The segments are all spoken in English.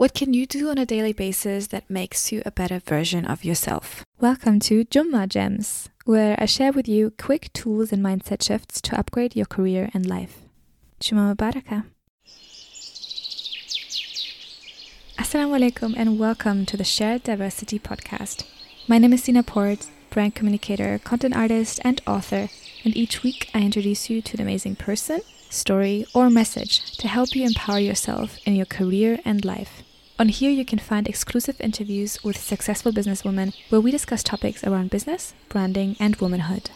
What can you do on a daily basis that makes you a better version of yourself? Welcome to Jumma Gems, where I share with you quick tools and mindset shifts to upgrade your career and life. Jumma Mubaraka. Assalamu alaikum and welcome to the Shared Diversity Podcast. My name is Sina Port, brand communicator, content artist, and author, and each week I introduce you to an amazing person, story, or message to help you empower yourself in your career and life. On here, you can find exclusive interviews with successful businesswomen where we discuss topics around business, branding, and womanhood.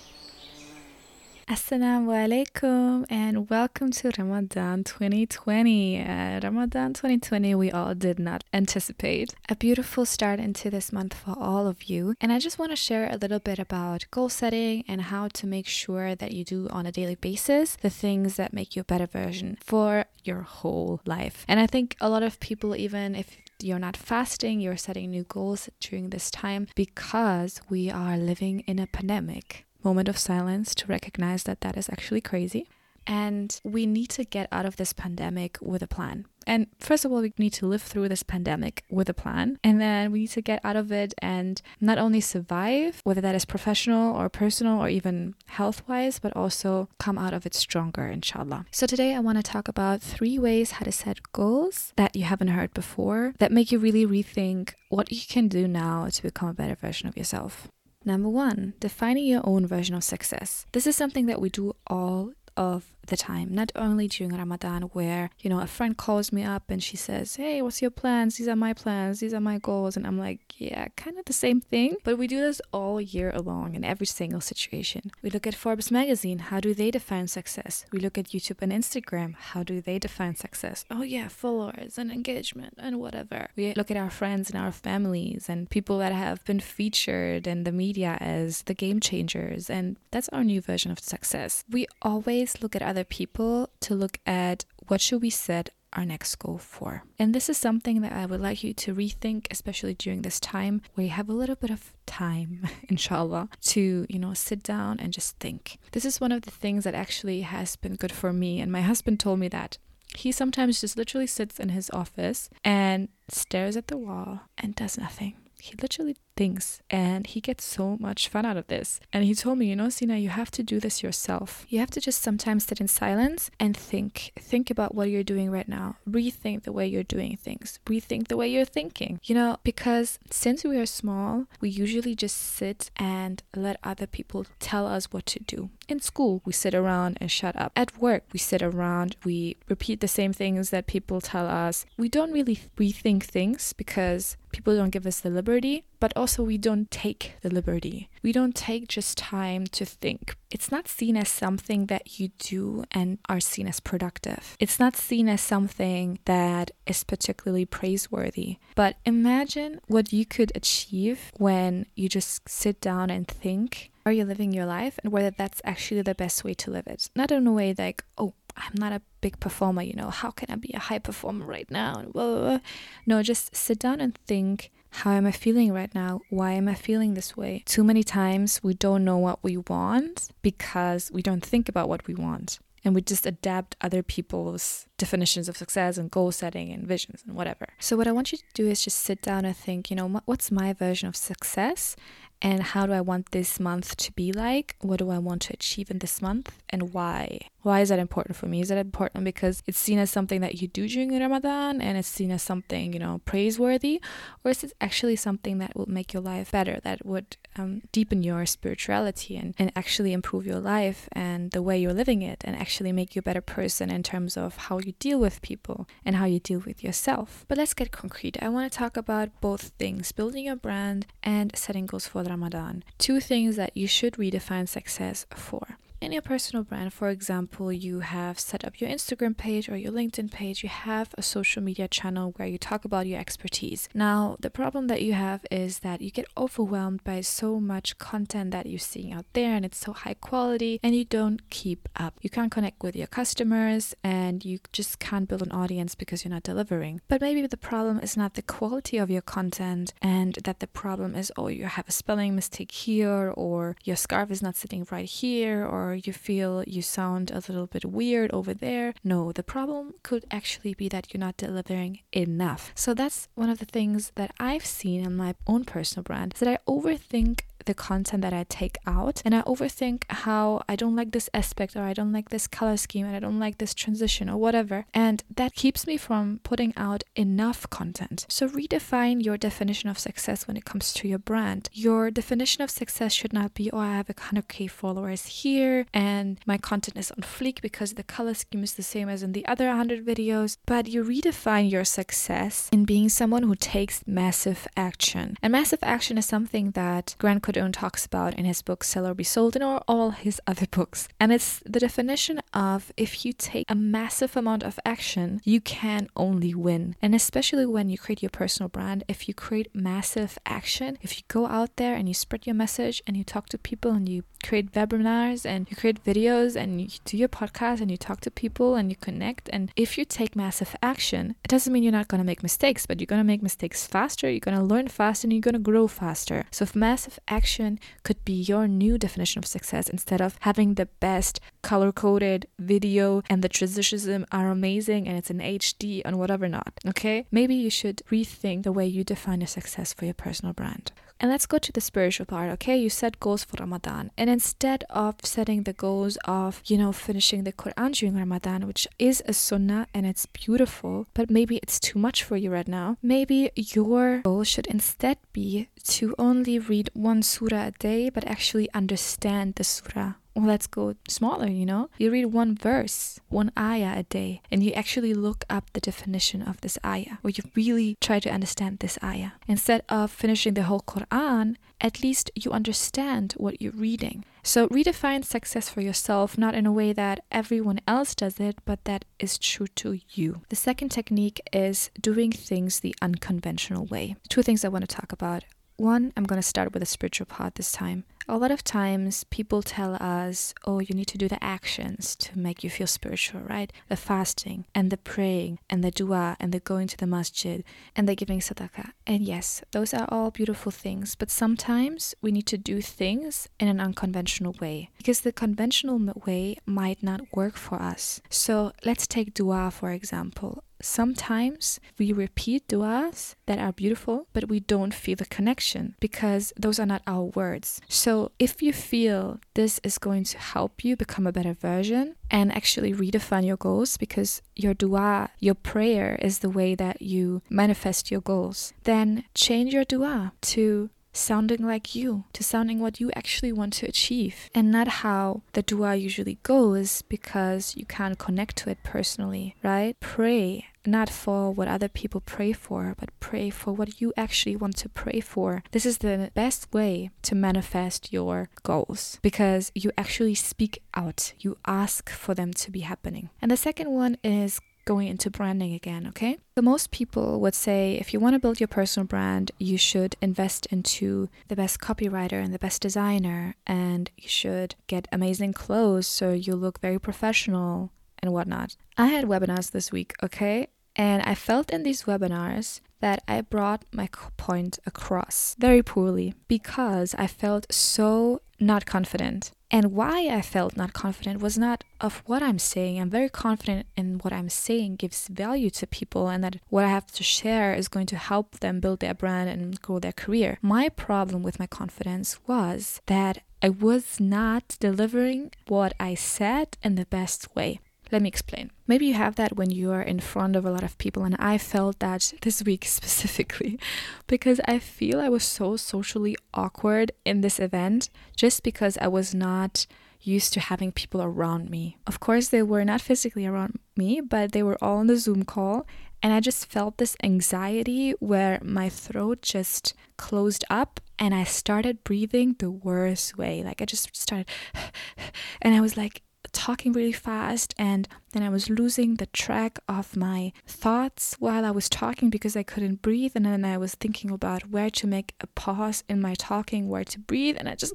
Assalamu alaikum and welcome to Ramadan 2020. Uh, Ramadan 2020, we all did not anticipate. A beautiful start into this month for all of you. And I just want to share a little bit about goal setting and how to make sure that you do on a daily basis the things that make you a better version for your whole life. And I think a lot of people, even if you're not fasting, you're setting new goals during this time because we are living in a pandemic moment of silence to recognize that that is actually crazy. And we need to get out of this pandemic with a plan. And first of all, we need to live through this pandemic with a plan. And then we need to get out of it and not only survive, whether that is professional or personal or even health wise, but also come out of it stronger, inshallah. So today I want to talk about three ways how to set goals that you haven't heard before that make you really rethink what you can do now to become a better version of yourself. Number one, defining your own version of success. This is something that we do all of the time, not only during Ramadan, where, you know, a friend calls me up and she says, Hey, what's your plans? These are my plans, these are my goals. And I'm like, Yeah, kind of the same thing. But we do this all year long in every single situation. We look at Forbes magazine, how do they define success? We look at YouTube and Instagram, how do they define success? Oh, yeah, followers and engagement and whatever. We look at our friends and our families and people that have been featured in the media as the game changers. And that's our new version of success. We always look at other people to look at what should we set our next goal for. And this is something that I would like you to rethink, especially during this time where you have a little bit of time, inshallah, to, you know, sit down and just think. This is one of the things that actually has been good for me. And my husband told me that he sometimes just literally sits in his office and stares at the wall and does nothing. He literally things and he gets so much fun out of this. And he told me, you know, Sina, you have to do this yourself. You have to just sometimes sit in silence and think. Think about what you're doing right now. Rethink the way you're doing things. Rethink the way you're thinking. You know, because since we are small, we usually just sit and let other people tell us what to do. In school, we sit around and shut up. At work, we sit around, we repeat the same things that people tell us. We don't really rethink things because people don't give us the liberty but also we don't take the liberty. We don't take just time to think. It's not seen as something that you do and are seen as productive. It's not seen as something that is particularly praiseworthy. But imagine what you could achieve when you just sit down and think are you living your life and whether that's actually the best way to live it. Not in a way like, oh, I'm not a big performer, you know, how can I be a high performer right now? Blah, blah, blah. No, just sit down and think how am I feeling right now? Why am I feeling this way? Too many times we don't know what we want because we don't think about what we want. And we just adapt other people's definitions of success and goal setting and visions and whatever. So, what I want you to do is just sit down and think, you know, what's my version of success? And how do I want this month to be like? What do I want to achieve in this month? And why? Why is that important for me? Is that important because it's seen as something that you do during Ramadan and it's seen as something, you know, praiseworthy? Or is it actually something that will make your life better, that would um, deepen your spirituality and, and actually improve your life and the way you're living it and actually make you a better person in terms of how you deal with people and how you deal with yourself? But let's get concrete. I want to talk about both things building your brand and setting goals for Ramadan. Two things that you should redefine success for in your personal brand, for example, you have set up your Instagram page or your LinkedIn page, you have a social media channel where you talk about your expertise. Now, the problem that you have is that you get overwhelmed by so much content that you're seeing out there and it's so high quality and you don't keep up. You can't connect with your customers and you just can't build an audience because you're not delivering. But maybe the problem is not the quality of your content and that the problem is, oh, you have a spelling mistake here or your scarf is not sitting right here or you feel you sound a little bit weird over there. No, the problem could actually be that you're not delivering enough. So that's one of the things that I've seen in my own personal brand is that I overthink the content that I take out and I overthink how I don't like this aspect or I don't like this color scheme and I don't like this transition or whatever. And that keeps me from putting out enough content. So redefine your definition of success when it comes to your brand. Your definition of success should not be, oh, I have a 100k followers here and my content is on fleek because the color scheme is the same as in the other 100 videos. But you redefine your success in being someone who takes massive action. And massive action is something that Grant could Cardone talks about in his book Sell or Be Sold and all his other books. And it's the definition of if you take a massive amount of action, you can only win. And especially when you create your personal brand, if you create massive action, if you go out there and you spread your message and you talk to people and you create webinars and you create videos and you do your podcast and you talk to people and you connect. And if you take massive action, it doesn't mean you're not going to make mistakes, but you're going to make mistakes faster, you're going to learn faster, and you're going to grow faster. So if massive action could be your new definition of success instead of having the best color coded video and the transitions are amazing and it's in HD and whatever not, okay? Maybe you should rethink the way you define a success for your personal brand. And let's go to the spiritual part, okay? You set goals for Ramadan. And instead of setting the goals of, you know, finishing the Quran during Ramadan, which is a sunnah and it's beautiful, but maybe it's too much for you right now, maybe your goal should instead be to only read one surah a day, but actually understand the surah well, let's go smaller, you know? You read one verse, one ayah a day, and you actually look up the definition of this ayah, or you really try to understand this ayah. Instead of finishing the whole Quran, at least you understand what you're reading. So redefine success for yourself, not in a way that everyone else does it, but that is true to you. The second technique is doing things the unconventional way. Two things I want to talk about. One, I'm going to start with a spiritual part this time. A lot of times people tell us, oh, you need to do the actions to make you feel spiritual, right? The fasting and the praying and the dua and the going to the masjid and the giving sadaqah. And yes, those are all beautiful things, but sometimes we need to do things in an unconventional way because the conventional way might not work for us. So let's take dua for example sometimes we repeat duas that are beautiful, but we don't feel the connection because those are not our words. So if you feel this is going to help you become a better version and actually redefine your goals because your dua, your prayer is the way that you manifest your goals, then change your dua to sounding like you, to sounding what you actually want to achieve, and not how the dua usually goes because you can't connect to it personally, right? Pray not for what other people pray for, but pray for what you actually want to pray for. This is the best way to manifest your goals because you actually speak out, you ask for them to be happening. And the second one is going into branding again, okay? So, most people would say if you want to build your personal brand, you should invest into the best copywriter and the best designer, and you should get amazing clothes so you look very professional and whatnot. I had webinars this week, okay? And I felt in these webinars that I brought my point across very poorly because I felt so not confident. And why I felt not confident was not of what I'm saying. I'm very confident in what I'm saying gives value to people and that what I have to share is going to help them build their brand and grow their career. My problem with my confidence was that I was not delivering what I said in the best way. Let me explain. Maybe you have that when you are in front of a lot of people, and I felt that this week specifically because I feel I was so socially awkward in this event just because I was not used to having people around me. Of course, they were not physically around me, but they were all on the Zoom call, and I just felt this anxiety where my throat just closed up and I started breathing the worst way. Like I just started, and I was like, talking really fast and then I was losing the track of my thoughts while I was talking because I couldn't breathe and then I was thinking about where to make a pause in my talking, where to breathe and I just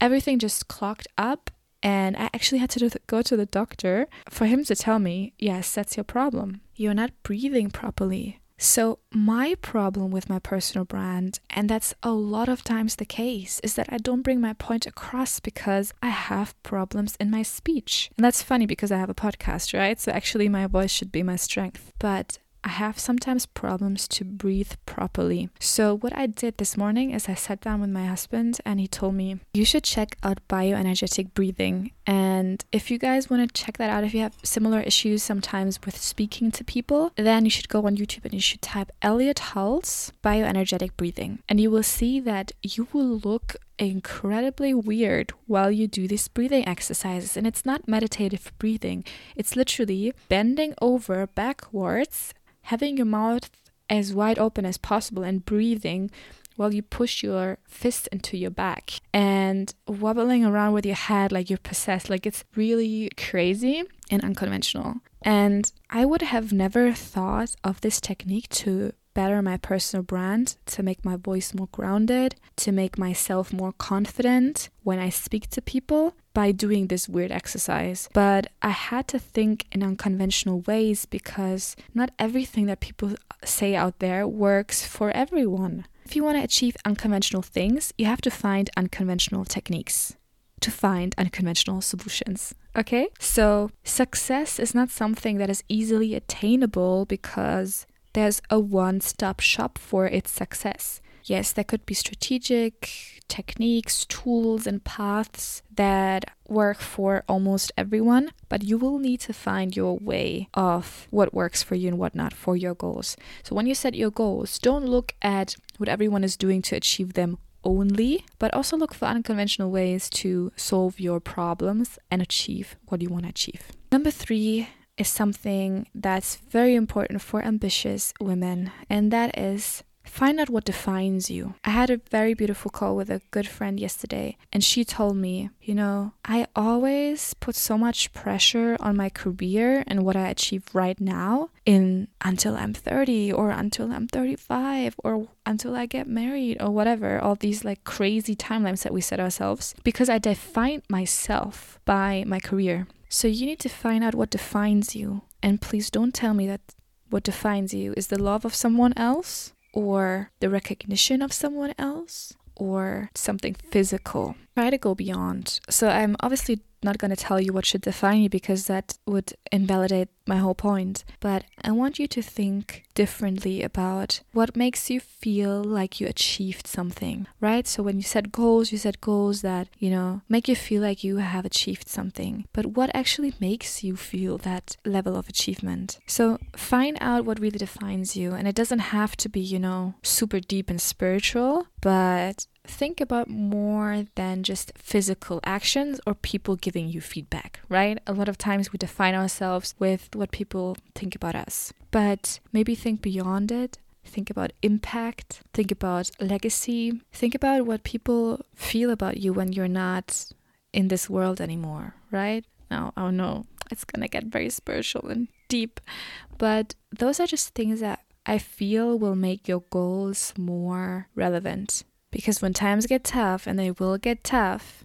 everything just clogged up and I actually had to go to the doctor for him to tell me, yes, that's your problem. You're not breathing properly. So, my problem with my personal brand, and that's a lot of times the case, is that I don't bring my point across because I have problems in my speech. And that's funny because I have a podcast, right? So, actually, my voice should be my strength. But I have sometimes problems to breathe properly. So, what I did this morning is I sat down with my husband and he told me, You should check out bioenergetic breathing. And if you guys want to check that out, if you have similar issues sometimes with speaking to people, then you should go on YouTube and you should type Elliott Hulse bioenergetic breathing. And you will see that you will look incredibly weird while you do these breathing exercises. And it's not meditative breathing, it's literally bending over backwards having your mouth as wide open as possible and breathing while you push your fist into your back and wobbling around with your head like you're possessed. Like it's really crazy and unconventional. And I would have never thought of this technique to better my personal brand, to make my voice more grounded, to make myself more confident when I speak to people by doing this weird exercise. But I had to think in unconventional ways because not everything that people say out there works for everyone. If you want to achieve unconventional things, you have to find unconventional techniques to find unconventional solutions. Okay? So, success is not something that is easily attainable because there's a one stop shop for its success. Yes, there could be strategic techniques, tools, and paths that work for almost everyone, but you will need to find your way of what works for you and what not for your goals. So, when you set your goals, don't look at what everyone is doing to achieve them only, but also look for unconventional ways to solve your problems and achieve what you want to achieve. Number three, is something that's very important for ambitious women, and that is find out what defines you. I had a very beautiful call with a good friend yesterday, and she told me, you know, I always put so much pressure on my career and what I achieve right now in until I'm 30 or until I'm 35 or until I get married or whatever, all these like crazy timelines that we set ourselves because I define myself by my career. So you need to find out what defines you. And please don't tell me that what defines you is the love of someone else or the recognition of someone else or something physical. Try to go beyond. So I'm obviously not going to tell you what should define you because that would invalidate my whole point. But I want you to think differently about what makes you feel like you achieved something, right? So when you set goals, you set goals that, you know, make you feel like you have achieved something. But what actually makes you feel that level of achievement? So find out what really defines you. And it doesn't have to be, you know, super deep and spiritual, but think about more than just physical actions or people giving you feedback, right? A lot of times we define ourselves with what people think about us, but maybe think beyond it. Think about impact, think about legacy, think about what people feel about you when you're not in this world anymore, right? Now, oh no, it's gonna get very spiritual and deep, but those are just things that I feel will make your goals more relevant because when times get tough, and they will get tough,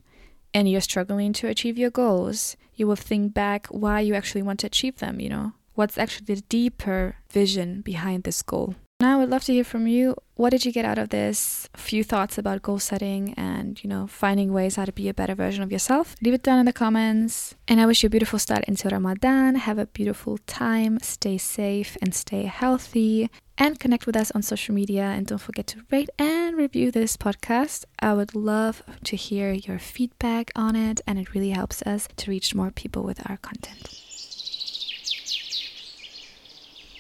and you're struggling to achieve your goals, you will think back why you actually want to achieve them, you know? What's actually the deeper vision behind this goal? Now I would love to hear from you. What did you get out of this? A few thoughts about goal setting and, you know, finding ways how to be a better version of yourself. Leave it down in the comments. And I wish you a beautiful start into Ramadan. Have a beautiful time. Stay safe and stay healthy. And connect with us on social media. And don't forget to rate and review this podcast. I would love to hear your feedback on it. And it really helps us to reach more people with our content.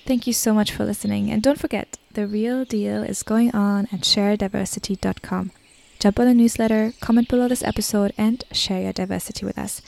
Thank you so much for listening. And don't forget, the real deal is going on at sharediversity.com. Jump on the newsletter, comment below this episode, and share your diversity with us.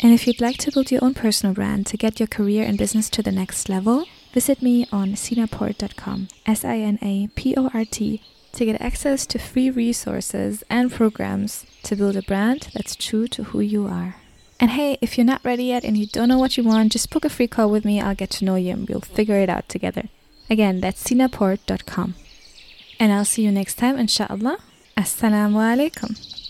And if you'd like to build your own personal brand to get your career and business to the next level, visit me on sinaport.com, S I N A P O R T, to get access to free resources and programs to build a brand that's true to who you are. And hey, if you're not ready yet and you don't know what you want, just book a free call with me. I'll get to know you and we'll figure it out together. Again, that's sinaport.com. And I'll see you next time, inshallah. Assalamu alaikum.